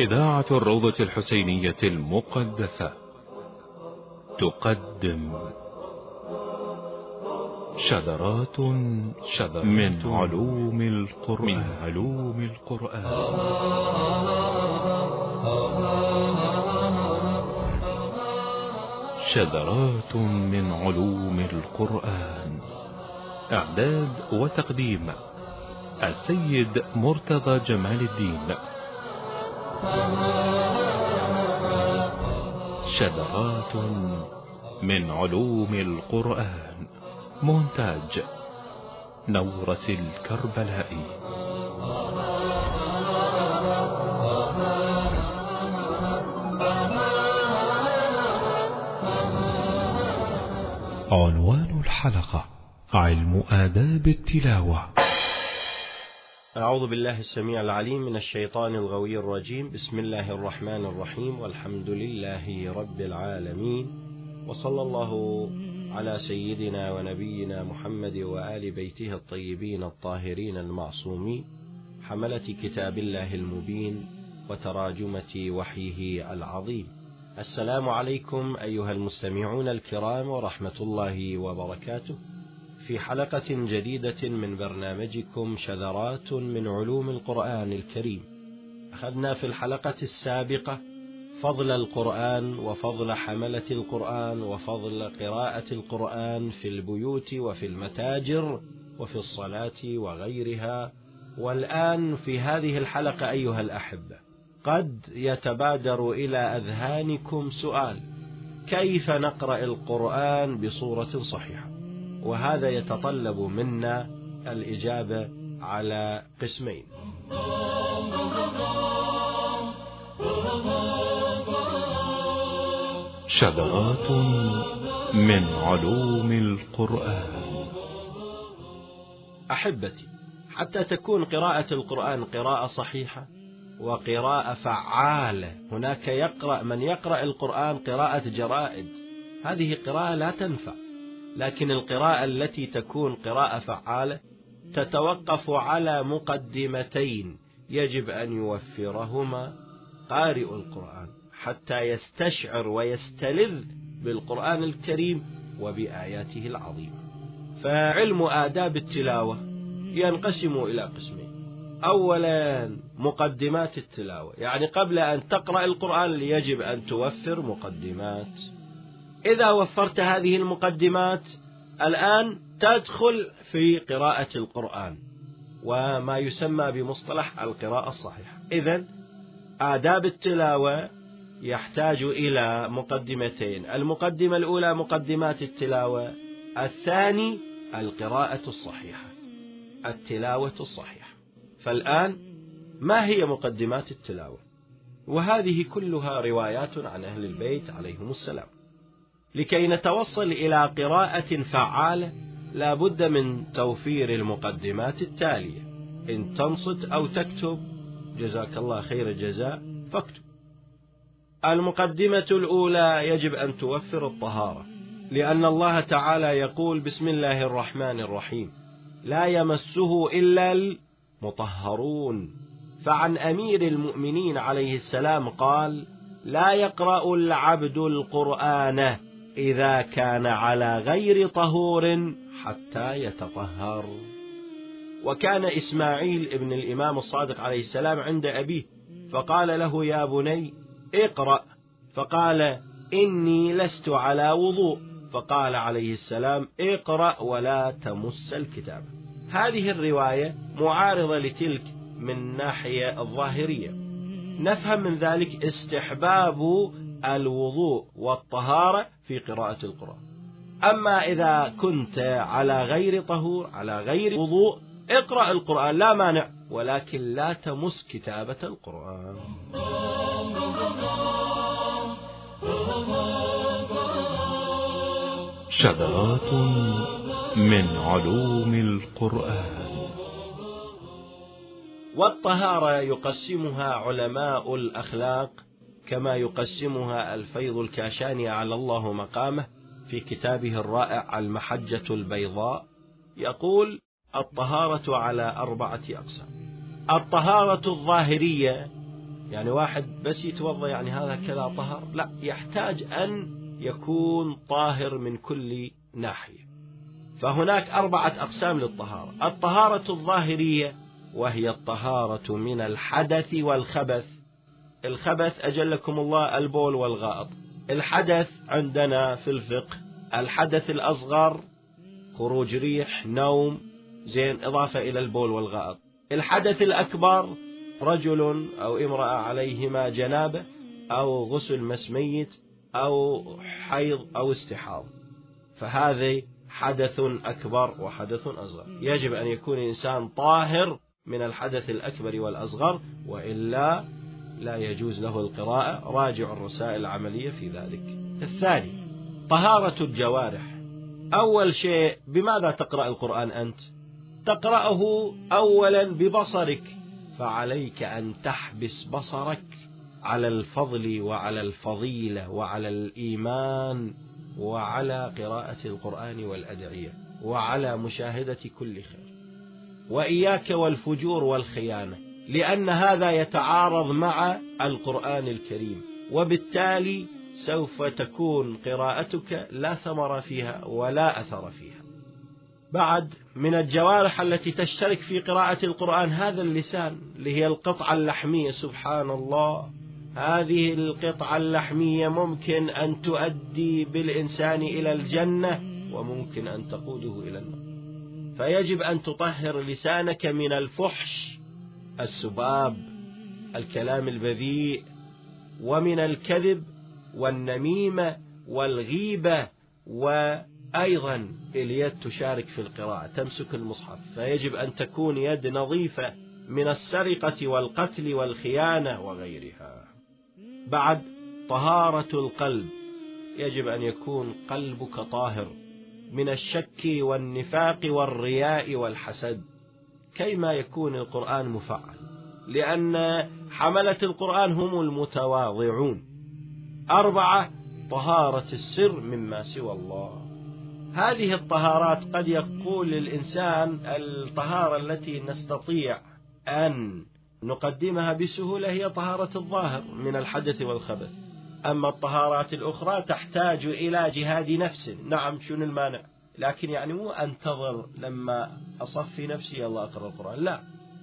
إذاعة الروضة الحسينية المقدسة تقدم شذرات شذرات من علوم القرآن. من علوم القرآن. شذرات من علوم القرآن. إعداد وتقديم السيد مرتضى جمال الدين. شذرات من علوم القرآن. مونتاج نورس الكربلائي. عنوان الحلقة علم آداب التلاوة. أعوذ بالله السميع العليم من الشيطان الغوي الرجيم. بسم الله الرحمن الرحيم. والحمد لله رب العالمين. وصلى الله على سيدنا ونبينا محمد وآل بيته الطيبين الطاهرين المعصومين. حملة كتاب الله المبين وتراجمة وحيه العظيم. السلام عليكم أيها المستمعون الكرام ورحمة الله وبركاته. في حلقة جديدة من برنامجكم شذرات من علوم القرآن الكريم. أخذنا في الحلقة السابقة فضل القرآن وفضل حملة القرآن وفضل قراءة القرآن في البيوت وفي المتاجر وفي الصلاة وغيرها. والآن في هذه الحلقة أيها الأحبة قد يتبادر إلى أذهانكم سؤال كيف نقرأ القرآن بصورة صحيحة؟ وهذا يتطلب منا الإجابة على قسمين. شذرات من علوم القرآن. أحبتي حتى تكون قراءة القرآن قراءة صحيحة وقراءة فعالة هناك يقرأ من يقرأ القرآن قراءة جرائد. هذه قراءة لا تنفع. لكن القراءة التي تكون قراءة فعالة تتوقف على مقدمتين يجب أن يوفرهما قارئ القرآن حتى يستشعر ويستلذ بالقرآن الكريم وبآياته العظيمة. فعلم آداب التلاوة ينقسم إلى قسمين. أولا مقدمات التلاوة. يعني قبل أن تقرأ القرآن يجب أن توفر مقدمات. إذا وفرت هذه المقدمات الآن تدخل في قراءة القرآن وما يسمى بمصطلح القراءة الصحيحة. إذا آداب التلاوة يحتاج إلى مقدمتين. المقدمة الأولى مقدمات التلاوة الثاني القراءة الصحيحة التلاوة الصحيحة. فالآن ما هي مقدمات التلاوة؟ وهذه كلها روايات عن أهل البيت عليهم السلام. لكي نتوصل إلى قراءة فعالة لا بد من توفير المقدمات التالية. إن تنصت أو تكتب جزاك الله خير الجزاء فاكتب. المقدمة الأولى يجب أن توفر الطهارة لأن الله تعالى يقول بسم الله الرحمن الرحيم لا يمسه إلا المطهرون. فعن أمير المؤمنين عليه السلام قال لا يقرأ العبد القرآن إذا كان على غير طهور حتى يتطهر. وكان إسماعيل ابن الإمام الصادق عليه السلام عند أبيه فقال له يا بني اقرأ. فقال إني لست على وضوء. فقال عليه السلام اقرأ ولا تمس الكتاب. هذه الرواية معارضة لتلك من ناحية الظاهرية. نفهم من ذلك استحباب الوضوء والطهارة في قراءة القرآن. أما إذا كنت على غير طهور على غير وضوء اقرأ القرآن لا مانع ولكن لا تمس كتابة القرآن. شذرات من علوم القرآن. والطهارة يقسمها علماء الأخلاق كما يقسمها الفيض الكاشاني على الله مقامه في كتابه الرائع المحجة البيضاء يقول الطهارة على أربعة أقسام. الطهارة الظاهرية يعني واحد بس يتوضأ يعني هذا كذا طهر لا يحتاج أن يكون طاهر من كل ناحية. فهناك أربعة أقسام للطهارة. الطهارة الظاهرية وهي الطهارة من الحدث والخبث. الخبث أجلكم الله البول والغائط. الحدث عندنا في الفقه الحدث الأصغر خروج ريح نوم زين إضافة إلى البول والغائط. الحدث الأكبر رجل أو امرأة عليهما جنابة أو غسل مس ميت أو حيض أو استحاض. فهذه حدث أكبر وحدث أصغر. يجب أن يكون الإنسان طاهر من الحدث الأكبر والأصغر وإلا لا يجوز له القراءة راجع الرسائل العملية في ذلك. الثاني طهارة الجوارح. أول شيء بماذا تقرأ القرآن أنت؟ تقرأه أولا ببصرك. فعليك أن تحبس بصرك على الفضل وعلى الفضيلة وعلى الإيمان وعلى قراءة القرآن والأدعية وعلى مشاهدة كل خير. وإياك والفجور والخيانة. لأن هذا يتعارض مع القرآن الكريم وبالتالي سوف تكون قراءتك لا ثمر فيها ولا أثر فيها. بعد من الجوارح التي تشترك في قراءة القرآن هذا اللسان اللي هي القطعة اللحمية. سبحان الله هذه القطعة اللحمية ممكن أن تؤدي بالإنسان إلى الجنة وممكن أن تقوده إلى النار. فيجب أن تطهر لسانك من الفحش السباب الكلام البذيء ومن الكذب والنميمة والغيبة وأيضا اليد تشارك في القراءة تمسك المصحف. فيجب أن تكون يد نظيفة من السرقة والقتل والخيانة وغيرها. بعد طهارة القلب. يجب أن يكون قلبك طاهر من الشك والنفاق والرياء والحسد. كيما يكون القرآن مفعل. لأن حملة القرآن هم المتواضعون. أربعة طهارة السر مما سوى الله. هذه الطهارات قد يقول الإنسان الطهارة التي نستطيع أن نقدمها بسهولة هي طهارة الظاهر من الحدث والخبث. أما الطهارات الأخرى تحتاج إلى جهاد نفس. نعم شنو المانع؟ لكن يعني مو أنتظر لما أصفي نفسي الله أقرأ القرآن لا.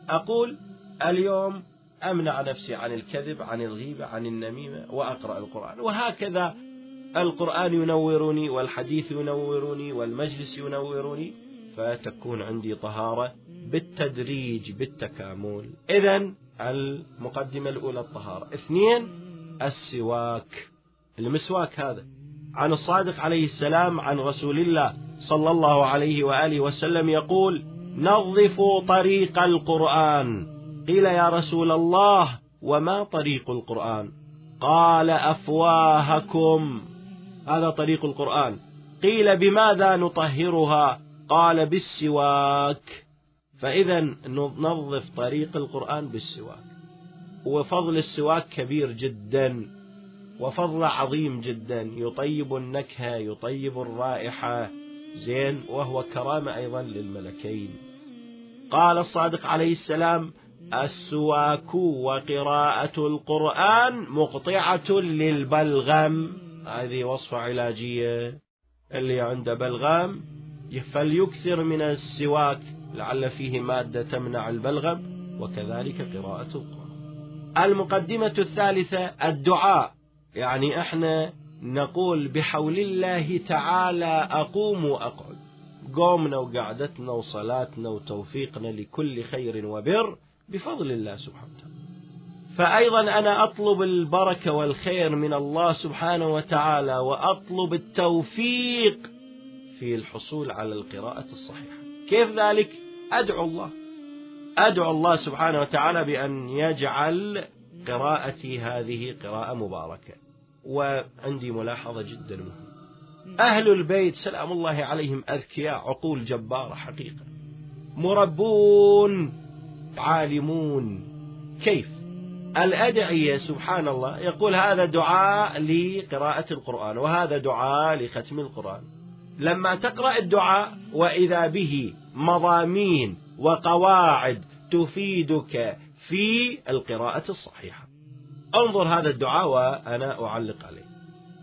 أقول اليوم أمنع نفسي عن الكذب عن الغيبة عن النميمة وأقرأ القرآن. وهكذا القرآن ينورني والحديث ينورني والمجلس ينورني فتكون عندي طهارة بالتدريج بالتكامل. إذا المقدمة الأولى الطهارة. اثنين السواك. المسواك هذا عن الصادق عليه السلام عن رسول الله. صلى الله عليه وآله وسلم يقول نظفوا طريق القرآن. قيل يا رسول الله وما طريق القرآن؟ قال أفواهكم. هذا طريق القرآن. قيل بماذا نطهرها؟ قال بالسواك. فإذا ننظف طريق القرآن بالسواك. وفضل السواك كبير جدا وفضل عظيم جدا. يطيب النكهة يطيب الرائحة. زين وهو كرامة أيضا للملكين. قال الصادق عليه السلام السواك وقراءة القرآن مقطعة للبلغم. هذه وصفة علاجية. اللي عنده بلغم فليكثر من السواك لعل فيه مادة تمنع البلغم وكذلك قراءة القرآن. المقدمة الثالثة الدعاء. يعني إحنا نقول بحول الله تعالى أقوم وأقعد. قومنا وقعدتنا وصلاتنا وتوفيقنا لكل خير وبر بفضل الله سبحانه وتعالى. فأيضا أنا أطلب البركة والخير من الله سبحانه وتعالى وأطلب التوفيق في الحصول على القراءة الصحيحة. كيف ذلك؟ أدعو الله. أدعو الله سبحانه وتعالى بأن يجعل قراءتي هذه قراءة مباركة. وعندي ملاحظة جدا مهمة. أهل البيت سلام الله عليهم أذكياء عقول جبارة حقيقة. مربون عالمون. كيف؟ الأدعية سبحان الله يقول هذا دعاء لقراءة القرآن وهذا دعاء لختم القرآن. لما تقرأ الدعاء وإذا به مضامين وقواعد تفيدك في القراءة الصحيحة. انظر هذا الدعاء وأنا أعلق عليه.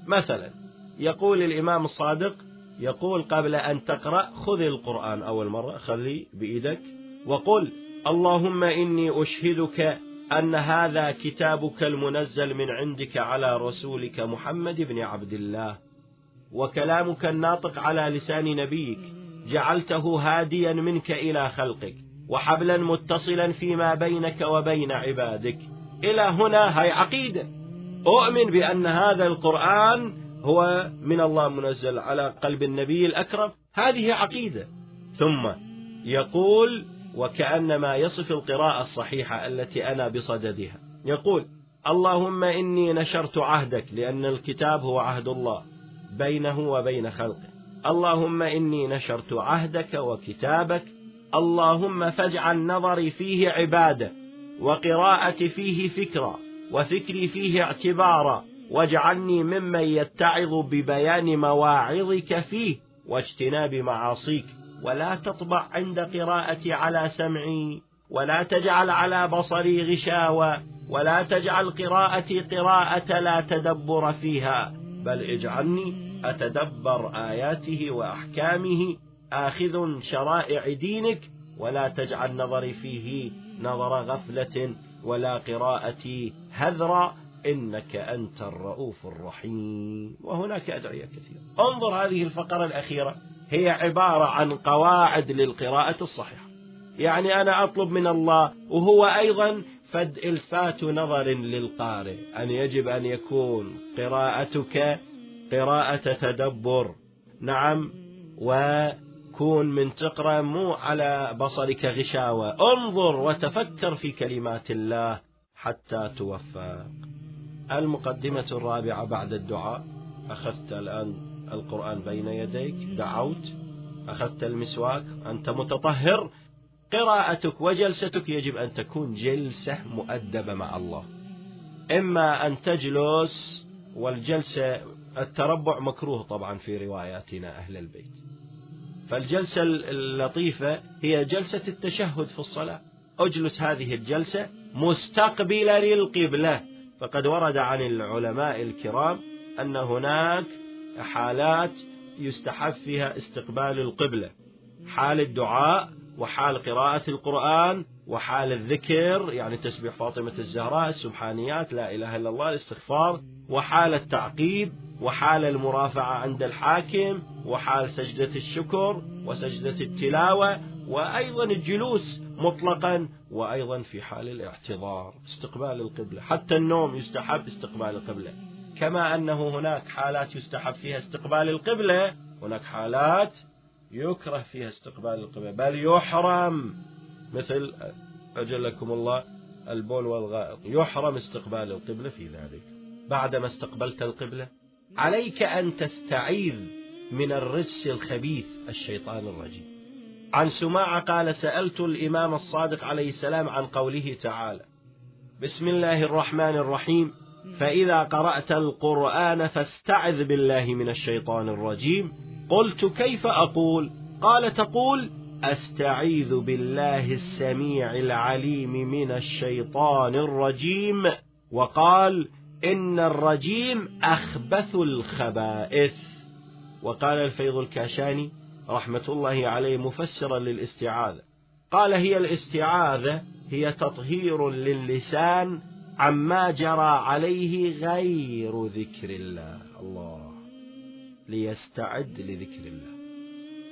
مثلا يقول الإمام الصادق يقول قبل أن تقرأ خذ القرآن أول مرة خلي بإيدك وقل اللهم إني أشهدك أن هذا كتابك المنزل من عندك على رسولك محمد بن عبد الله وكلامك الناطق على لسان نبيك جعلته هاديا منك إلى خلقك وحبلا متصلا فيما بينك وبين عبادك. إلى هنا هاي عقيدة. أؤمن بأن هذا القرآن هو من الله منزل على قلب النبي الأكرم. هذه عقيدة. ثم يقول وكأنما يصف القراءة الصحيحة التي أنا بصددها. يقول اللهم إني نشرت عهدك لأن الكتاب هو عهد الله بينه وبين خلقه. اللهم إني نشرت عهدك وكتابك. اللهم فاجعل نظري فيه عبادة. وقراءتي فيه فكرة وفكري فيه اعتبارا واجعلني ممن يتعظ ببيان مواعظك فيه واجتناب معاصيك. ولا تطبع عند قراءتي على سمعي ولا تجعل على بصري غشاوة ولا تجعل قراءتي قراءة لا تدبر فيها بل اجعلني أتدبر آياته وأحكامه آخذ شرائع دينك ولا تجعل نظري فيه نظر غفلة ولا قراءتي هذرا إنك أنت الرؤوف الرحيم. وهناك أدعية كثيرة. انظر هذه الفقرة الأخيرة. هي عبارة عن قواعد للقراءة الصحيحة. يعني أنا أطلب من الله وهو أيضا فد إلفات نظر للقارئ. أن يجب أن يكون قراءتك قراءة تدبر. نعم وكون من تقرأ مو على بصرك غشاوة. انظر وتفكر في كلمات الله حتى توفق المقدمة الرابعة بعد الدعاء. أخذت الآن القرآن بين يديك. دعوت. أخذت المسواك. أنت متطهر. قراءتك وجلستك يجب أن تكون جلسة مؤدبة مع الله. إما أن تجلس والجلسة التربع مكروه طبعا في رواياتنا أهل البيت. فالجلسة اللطيفة هي جلسة التشهد في الصلاة. اجلس هذه الجلسة مستقبلة للقبلة. فقد ورد عن العلماء الكرام أن هناك حالات يستحب فيها استقبال القبلة. حال الدعاء وحال قراءة القرآن وحال الذكر يعني تسبيح فاطمة الزهراء السبحانيات لا إله إلا الله الاستغفار وحال التعقيب. وحال المرافعة عند الحاكم وحال سجدة الشكر وسجدة التلاوة وأيضا الجلوس مطلقا وأيضا في حال الاعتذار استقبال القبلة. حتى النوم يستحب استقبال القبلة. كما أنه هناك حالات يستحب فيها استقبال القبلة هناك حالات يكره فيها استقبال القبلة. بل يحرم مثل أجلكم الله البول والغائط. يحرم استقبال القبلة في ذلك. بعدما استقبلت القبلة عليك أن تستعيذ من الرجس الخبيث الشيطان الرجيم. عن سماعة قال سألت الإمام الصادق عليه السلام عن قوله تعالى بسم الله الرحمن الرحيم. فإذا قرأت القرآن فاستعذ بالله من الشيطان الرجيم. قلت كيف أقول؟ قال تقول أستعيذ بالله السميع العليم من الشيطان الرجيم. وقال إن الرجيم أخبث الخبائث. وقال الفيض الكاشاني رحمة الله عليه مفسرا للاستعاذة قال هي الاستعاذة هي تطهير للسان عما جرى عليه غير ذكر الله. الله ليستعد لذكر الله.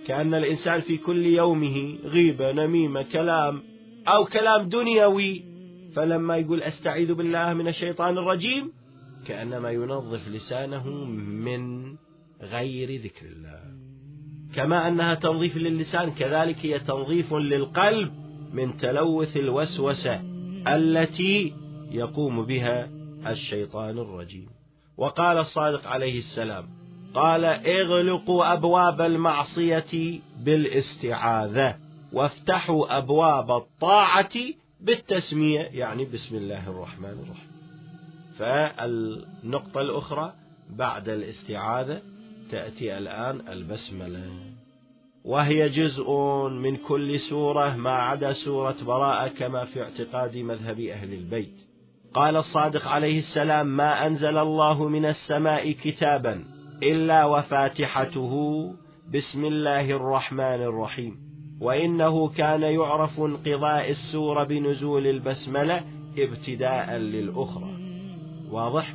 كأن الإنسان في كل يومه غيبة نميمة كلام أو كلام دنيوي فلما يقول أستعيذ بالله من الشيطان الرجيم كأنما ينظف لسانه من غير ذكر الله. كما أنها تنظيف للسان كذلك هي تنظيف للقلب من تلوث الوسوسة التي يقوم بها الشيطان الرجيم. وقال الصادق عليه السلام قال اغلقوا أبواب المعصية بالإستعاذة وافتحوا أبواب الطاعة بالتسمية يعني بسم الله الرحمن الرحيم. فالنقطة الأخرى بعد الاستعاذة تأتي الآن البسملة. وهي جزء من كل سورة ما عدا سورة براءة كما في اعتقاد مذهب أهل البيت. قال الصادق عليه السلام ما أنزل الله من السماء كتابا إلا وفاتحته بسم الله الرحمن الرحيم. وإنه كان يعرف انقضاء السورة بنزول البسملة ابتداء للأخرى. واضح؟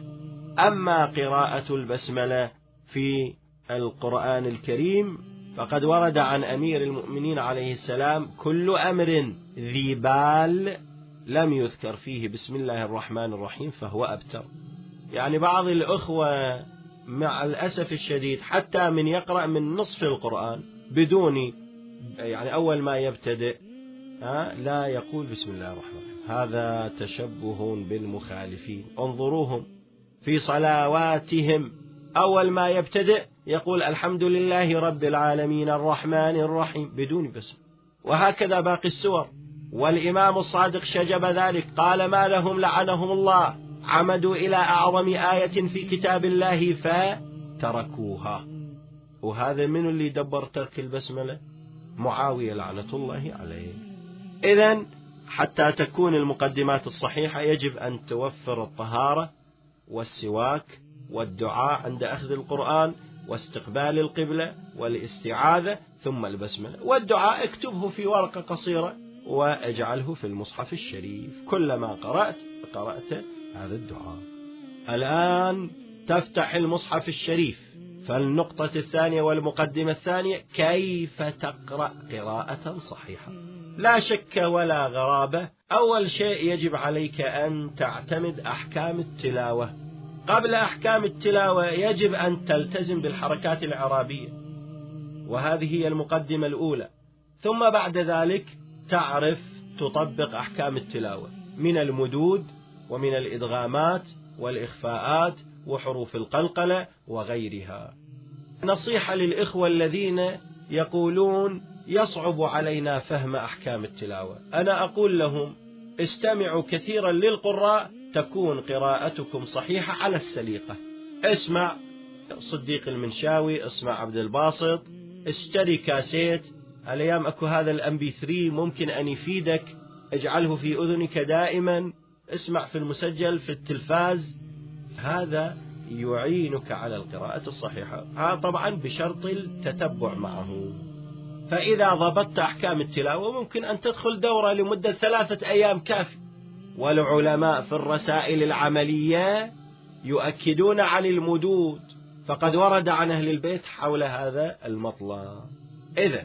أما قراءة البسملة في القرآن الكريم فقد ورد عن أمير المؤمنين عليه السلام كل أمر ذي بال لم يذكر فيه بسم الله الرحمن الرحيم فهو أبتر. يعني بعض الأخوة مع الأسف الشديد حتى من يقرأ من نصف القرآن بدون يعني أول ما يبتدئ لا يقول بسم الله الرحمن الرحيم. هذا تشبه بالمخالفين. انظروهم في صلواتهم. أول ما يبتدئ يقول الحمد لله رب العالمين الرحمن الرحيم بدون بسم. وهكذا باقي السور. والإمام الصادق شجب ذلك. قال ما لهم لعنهم الله. عمدوا إلى أعظم آية في كتاب الله فتركوها. وهذا من اللي دبر ترك البسملة؟ معاوية لعنة الله عليه. إذا حتى تكون المقدمات الصحيحة يجب أن توفر الطهارة والسواك والدعاء عند أخذ القرآن واستقبال القبلة والاستعاذة ثم البسملة. والدعاء اكتبه في ورقة قصيرة وأجعله في المصحف الشريف. كلما قرأت قرأت هذا الدعاء. الآن تفتح المصحف الشريف. فالنقطة الثانية والمقدمة الثانية كيف تقرأ قراءة صحيحة؟ لا شك ولا غرابة. أول شيء يجب عليك أن تعتمد أحكام التلاوة. قبل أحكام التلاوة يجب أن تلتزم بالحركات الإعرابية وهذه هي المقدمة الأولى. ثم بعد ذلك تعرف تطبق أحكام التلاوة من المدود ومن الإدغامات والإخفاءات وحروف القلقلة وغيرها. نصيحة للإخوة الذين يقولون يصعب علينا فهم أحكام التلاوة. أنا أقول لهم استمعوا كثيرا للقراء تكون قراءتكم صحيحة على السليقة. اسمع صديق المنشاوي اسمع عبد الباسط اشتري كاسيت. الأيام أكو هذا الأم بي 3 ممكن أن يفيدك. اجعله في أذنك دائما. اسمع في المسجل في التلفاز. هذا يعينك على القراءة الصحيحة. هذا طبعا بشرط التتبع معه. فإذا ضبطت أحكام التلاوة ممكن أن تدخل دورة لمدة ثلاثة أيام كافي. والعلماء في الرسائل العملية يؤكدون عن المدود. فقد ورد عن أهل البيت حول هذا المطلب. إذا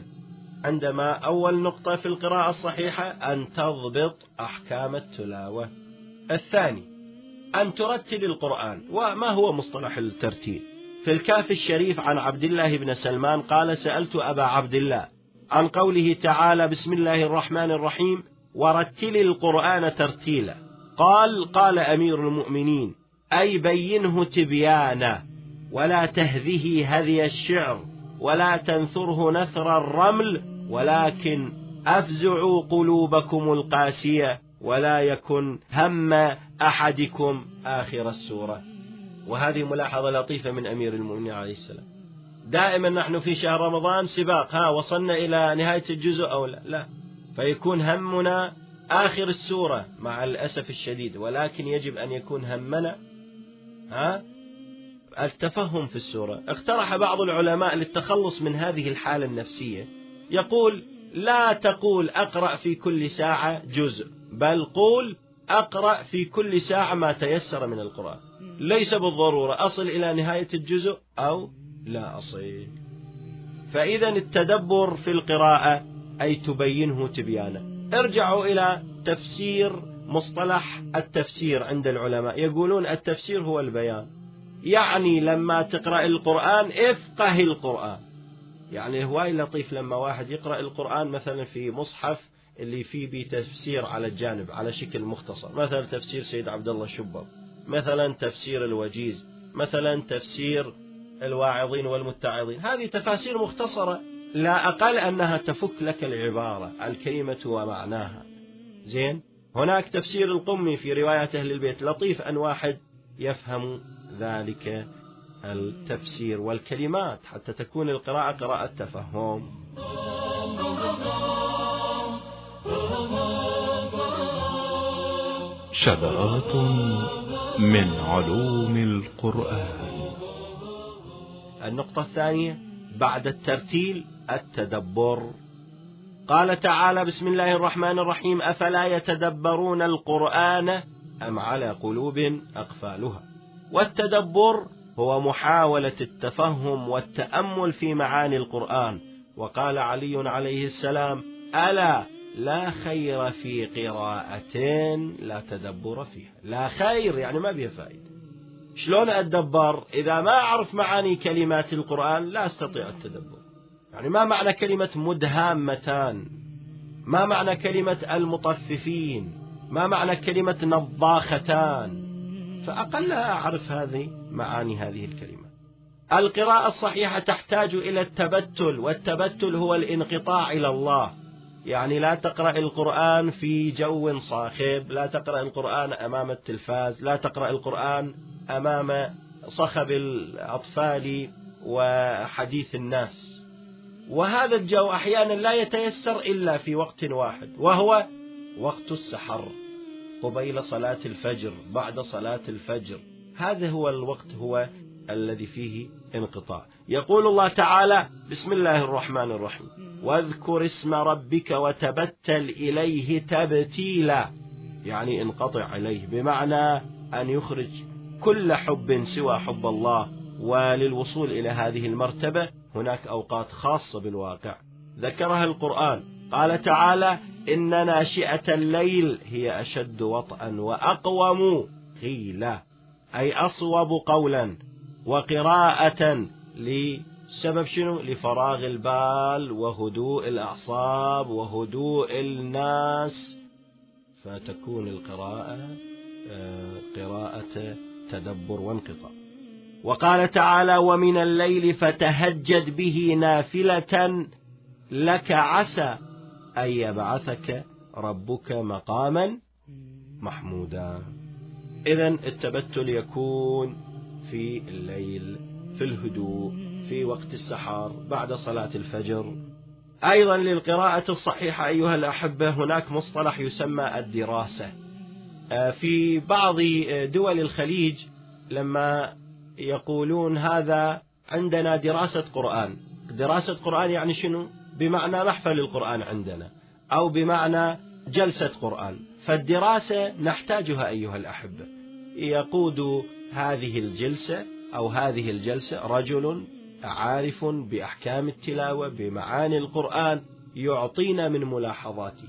عندما أول نقطة في القراءة الصحيحة أن تضبط أحكام التلاوة. الثاني أن ترتل القرآن وما هو مصطلح الترتيل؟ في الكاف الشريف عن عبد الله بن سلمان قال سألت أبا عبد الله عن قوله تعالى بسم الله الرحمن الرحيم ورتل القرآن ترتيلا. قال قال أمير المؤمنين أي بينه تبيانا ولا تهذه هذي الشعر ولا تنثره نثر الرمل ولكن أفزعوا قلوبكم القاسية ولا يكن هم أحدكم آخر السورة. وهذه ملاحظة لطيفة من أمير المؤمنين عليه السلام. دائما نحن في شهر رمضان سباق. ها وصلنا إلى نهاية الجزء أو لا؟ لا. فيكون همنا آخر السورة مع الأسف الشديد. ولكن يجب أن يكون همنا ها التفهم في السورة. اقترح بعض العلماء للتخلص من هذه الحالة النفسية. يقول لا تقول أقرأ في كل ساعة جزء بل قول أقرأ في كل ساعة ما تيسر من القرآن. ليس بالضرورة أصل إلى نهاية الجزء أو لا أصل. فإذا التدبر في القراءة أي تبينه تبيانا ارجعوا إلى تفسير مصطلح التفسير عند العلماء. يقولون التفسير هو البيان. يعني لما تقرأ القرآن افقه القرآن. يعني هواي لطيف لما واحد يقرأ القرآن مثلا في مصحف اللي فيه بتفسير على الجانب على شكل مختصر. مثلا تفسير سيد عبد الله الشبر مثلا تفسير الوجيز. مثلا تفسير الواعظين والمتعظين. هذه تفاسير مختصرة. لا أقل أنها تفك لك العبارة الكلمة ومعناها. زين؟ هناك تفسير القمي في رواية أهل البيت. لطيف أن واحد يفهم ذلك التفسير والكلمات حتى تكون القراءة قراءة تفهم. شذرات من علوم القرآن. النقطة الثانية بعد الترتيل التدبر. قال تعالى بسم الله الرحمن الرحيم أفلا يتدبرون القرآن أم على قلوب أقفالها؟ والتدبر هو محاولة التفهم والتأمل في معاني القرآن. وقال علي عليه السلام ألا لا خير في قراءة لا تدبر فيها. لا خير يعني ما بها فائدة. شلون أتدبر؟ إذا ما أعرف معاني كلمات القرآن لا أستطيع التدبر. يعني ما معنى كلمة مدهامتان؟ ما معنى كلمة المطففين؟ ما معنى كلمة نضاختان فأقلها أعرف هذه معاني هذه الكلمة. القراءة الصحيحة تحتاج إلى التبتل والتبتل هو الانقطاع إلى الله. يعني لا تقرأ القرآن في جو صاخب لا تقرأ القرآن أمام التلفاز لا تقرأ القرآن أمام صخب الأطفال وحديث الناس. وهذا الجو أحيانا لا يتيسر إلا في وقت واحد وهو وقت السحر قبيل صلاة الفجر بعد صلاة الفجر. هذا هو الوقت هو الذي فيه انقطاع. يقول الله تعالى بسم الله الرحمن الرحيم. واذكر اسم ربك وتبتل إليه تبتيلا. يعني انقطع إليه بمعنى أن يخرج كل حب سوى حب الله. وللوصول إلى هذه المرتبة هناك أوقات خاصة بالواقع. ذكرها القرآن. قال تعالى إن ناشئة الليل هي أشد وطئا وأقوم قيلا. أي أصوب قولا. وقراءة لسبب شنو؟ لفراغ البال وهدوء الأعصاب وهدوء الناس. فتكون القراءة آه، قراءة تدبر وانقطاع. وقال تعالى ومن الليل فتهجد به نافلة لك عسى أن يبعثك ربك مقاما محمودا. إذا التبتل يكون في الليل في الهدوء في وقت السحر بعد صلاة الفجر. أيضا للقراءة الصحيحة أيها الأحبة هناك مصطلح يسمى الدراسة. آه، في بعض دول الخليج لما يقولون هذا عندنا دراسة قرآن. دراسة قرآن يعني شنو؟ بمعنى محفل القرآن عندنا أو بمعنى جلسة قرآن. فالدراسة نحتاجها أيها الأحبة. يقود هذه الجلسة أو هذه الجلسة رجل عارف بأحكام التلاوة بمعاني القرآن يعطينا من ملاحظاته.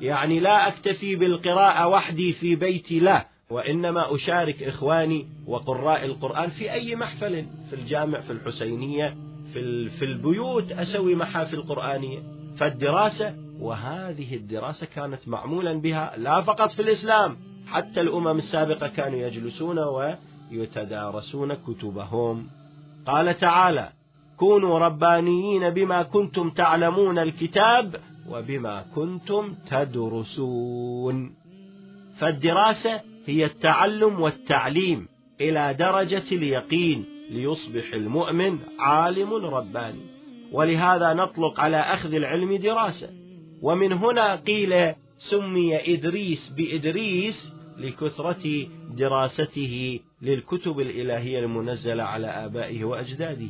يعني لا أكتفي بالقراءة وحدي في بيتي لا. وإنما أشارك إخواني وقراء القرآن في أي محفل في الجامع في الحسينية في, في البيوت أسوي محافل قرآنية. فالدراسة وهذه الدراسة كانت معمولا بها لا فقط في الإسلام حتى الأمم السابقة كانوا يجلسون ويتدارسون كتبهم. قال تعالى كونوا ربانيين بما كنتم تعلمون الكتاب وبما كنتم تدرسون. فالدراسة هي التعلم والتعليم إلى درجة اليقين ليصبح المؤمن عالم رباني. ولهذا نطلق على أخذ العلم دراسة. ومن هنا قيل سمي إدريس بإدريس لكثرة دراسته للكتب الإلهية المنزلة على آبائه وأجداده.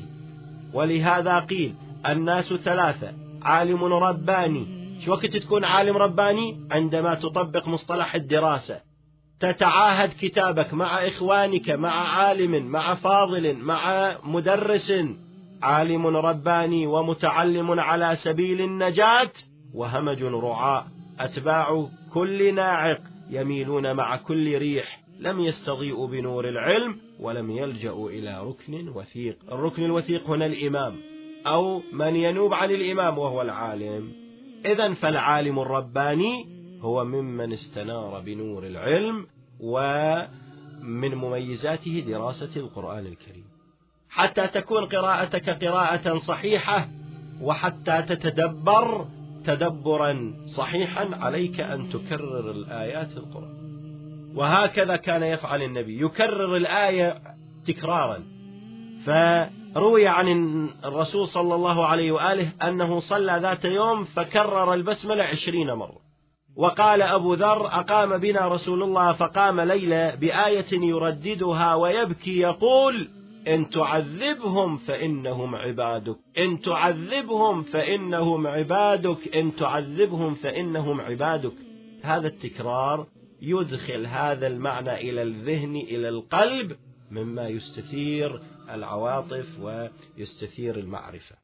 ولهذا قيل الناس ثلاثة عالم رباني. شو وقت تكون عالم رباني؟ عندما تطبق مصطلح الدراسة. تتعاهد كتابك مع إخوانك مع عالم مع فاضل مع مدرس. عالم رباني ومتعلم على سبيل النجاة. وهمج رعاء أتباع كل ناعق يميلون مع كل ريح. لم يستضيئوا بنور العلم ولم يلجأوا إلى ركن وثيق. الركن الوثيق هنا الإمام أو من ينوب عن الإمام وهو العالم. إذا فالعالم الرباني هو ممن استنار بنور العلم ومن مميزاته دراسة القرآن الكريم. حتى تكون قراءتك قراءة صحيحة وحتى تتدبر تدبرا صحيحا عليك أن تكرر الآيات القرآن. وهكذا كان يفعل النبي. يكرر الآية تكرارا. روي عن الرسول صلى الله عليه وآله أنه صلى ذات يوم فكرر البسملة عشرين مرة. وقال أبو ذر أقام بنا رسول الله فقام ليلة بآية يرددها ويبكي يقول إن تعذبهم فإنهم عبادك. إن تعذبهم فإنهم عبادك. إن تعذبهم فإنهم عبادك. هذا التكرار يدخل هذا المعنى إلى الذهن إلى القلب مما يستثير العواطف ويستثير المعرفة.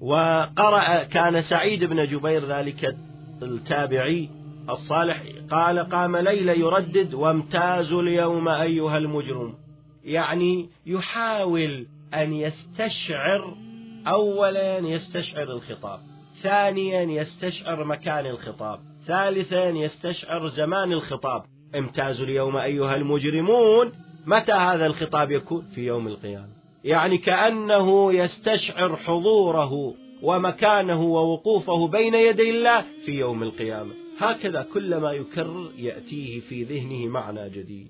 وقرأ كان سعيد بن جبير ذلك التابعي الصالح قال قام ليلة يردد وامتازوا اليوم أيها المجرم. يعني يحاول أن يستشعر أولا يستشعر الخطاب ثانيا يستشعر مكان الخطاب. ثالثا يستشعر زمان الخطاب. امتازوا اليوم أيها المجرمون متى هذا الخطاب يكون؟ في يوم القيامة. يعني كأنه يستشعر حضوره ومكانه ووقوفه بين يدي الله في يوم القيامة. هكذا كلما يكرر يأتيه في ذهنه معنى جديد.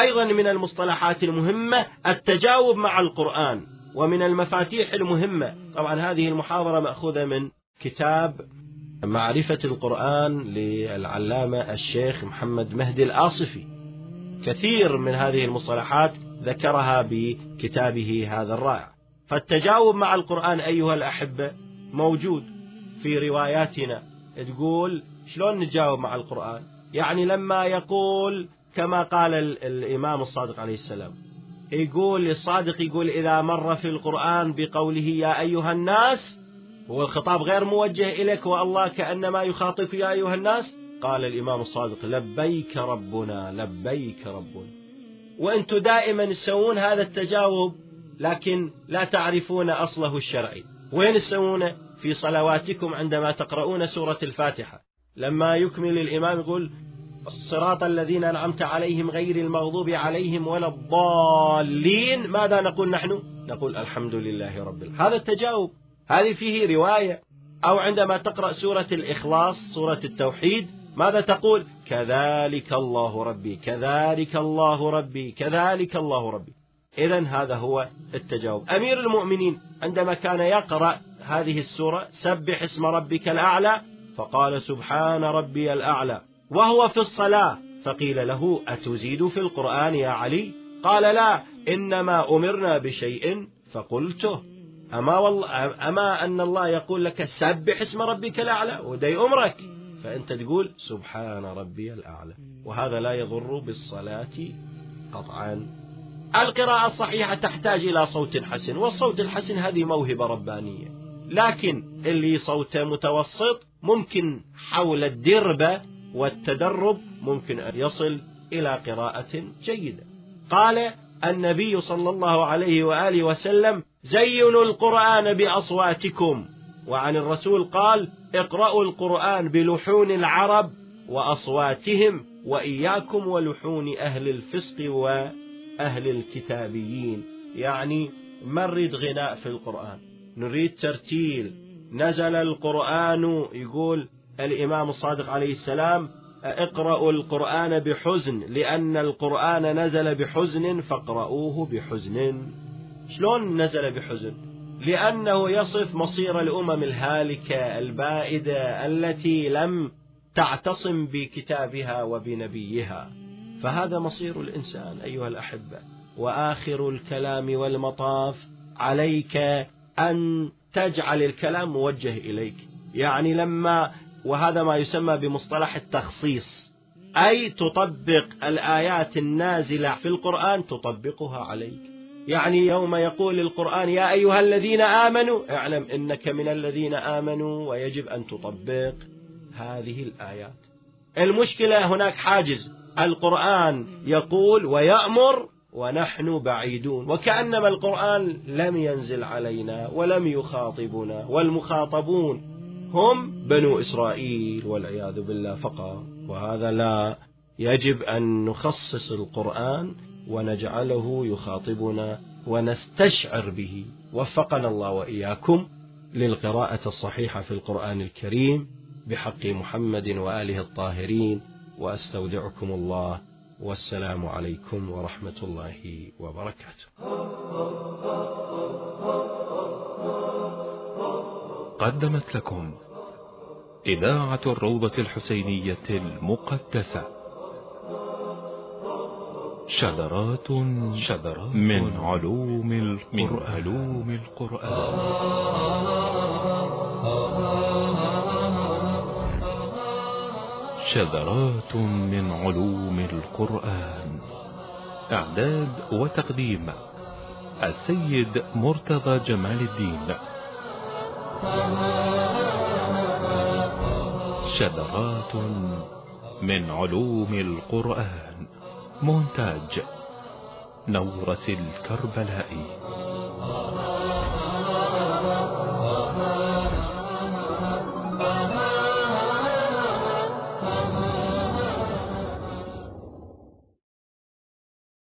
أيضا من المصطلحات المهمة التجاوب مع القرآن ومن المفاتيح المهمة. طبعا هذه المحاضرة مأخوذة من كتاب معرفة القرآن للعلامة الشيخ محمد مهدي الآصفي. كثير من هذه المصطلحات ذكرها بكتابه هذا الرائع. فالتجاوب مع القرآن أيها الأحبة موجود في رواياتنا. تقول شلون نتجاوب مع القرآن؟ يعني لما يقول كما قال الإمام الصادق عليه السلام يقول الصادق يقول إذا مر في القرآن بقوله يا أيها الناس هو الخطاب غير موجه إليك والله كأنما يخاطبك يا أيها الناس. قال الإمام الصادق لبيك ربنا لبيك ربنا. وأنتم دائما تسوون هذا التجاوب لكن لا تعرفون أصله الشرعي. وين تسوونه؟ في صلواتكم عندما تقرؤون سورة الفاتحة. لما يكمل الإمام يقول الصراط الذين أنعمت عليهم غير المغضوب عليهم ولا الضالين. ماذا نقول نحن؟ نقول الحمد لله رب العالمين. هذا التجاوب هذه فيه رواية. أو عندما تقرأ سورة الإخلاص سورة التوحيد ماذا تقول؟ كذلك الله ربي كذلك الله ربي كذلك الله ربي. إذا هذا هو التجاوب. أمير المؤمنين عندما كان يقرأ هذه السورة سبح اسم ربك الأعلى فقال سبحان ربي الأعلى. وهو في الصلاة فقيل له أتزيد في القرآن يا علي؟ قال لا إنما أمرنا بشيء فقلته. أما, والله أما أن الله يقول لك سبح اسم ربك الأعلى ودي أمرك. فأنت تقول سبحان ربي الأعلى. وهذا لا يضر بالصلاة قطعا. القراءة الصحيحة تحتاج إلى صوت حسن والصوت الحسن هذه موهبة ربانية. لكن اللي صوته متوسط ممكن حول الدربة والتدرب ممكن أن يصل إلى قراءة جيدة. قال النبي صلى الله عليه وآله وسلم زينوا القرآن بأصواتكم. وعن الرسول قال اقرأوا القرآن بلحون العرب وأصواتهم وإياكم ولحون أهل الفسق وأهل الكتابيين. يعني ما نريد غناء في القرآن. نريد ترتيل. نزل القرآن يقول الإمام الصادق عليه السلام اقرأوا القرآن بحزن لأن القرآن نزل بحزن فاقرؤوه بحزن. شلون نزل بحزن؟ لأنه يصف مصير الأمم الهالكة البائدة التي لم تعتصم بكتابها وبنبيها. فهذا مصير الإنسان أيها الأحبة. وآخر الكلام والمطاف عليك أن تجعل الكلام موجه إليك. يعني لما وهذا ما يسمى بمصطلح التخصيص. أي تطبق الآيات النازلة في القرآن تطبقها عليك. يعني يوم يقول القرآن يا أيها الذين آمنوا اعلم إنك من الذين آمنوا ويجب أن تطبق هذه الآيات. المشكلة هناك حاجز. القرآن يقول ويأمر ونحن بعيدون وكأنما القرآن لم ينزل علينا ولم يخاطبنا والمخاطبون هم بنو إسرائيل والعياذ بالله فقط. وهذا لا يجب أن نخصص القرآن ونجعله يخاطبنا ونستشعر به. وفقنا الله وإياكم للقراءة الصحيحة في القرآن الكريم بحق محمد وآله الطاهرين. وأستودعكم الله. والسلام عليكم ورحمة الله وبركاته. قدمت لكم إذاعة الروضة الحسينية المقدسة. شذرات شذرات من علوم القرآن, من علوم القرآن. شذرات من علوم القرآن. إعداد وتقديم السيد مرتضى جمال الدين. شذرات من علوم القرآن. مونتاج نورة الكربلائي.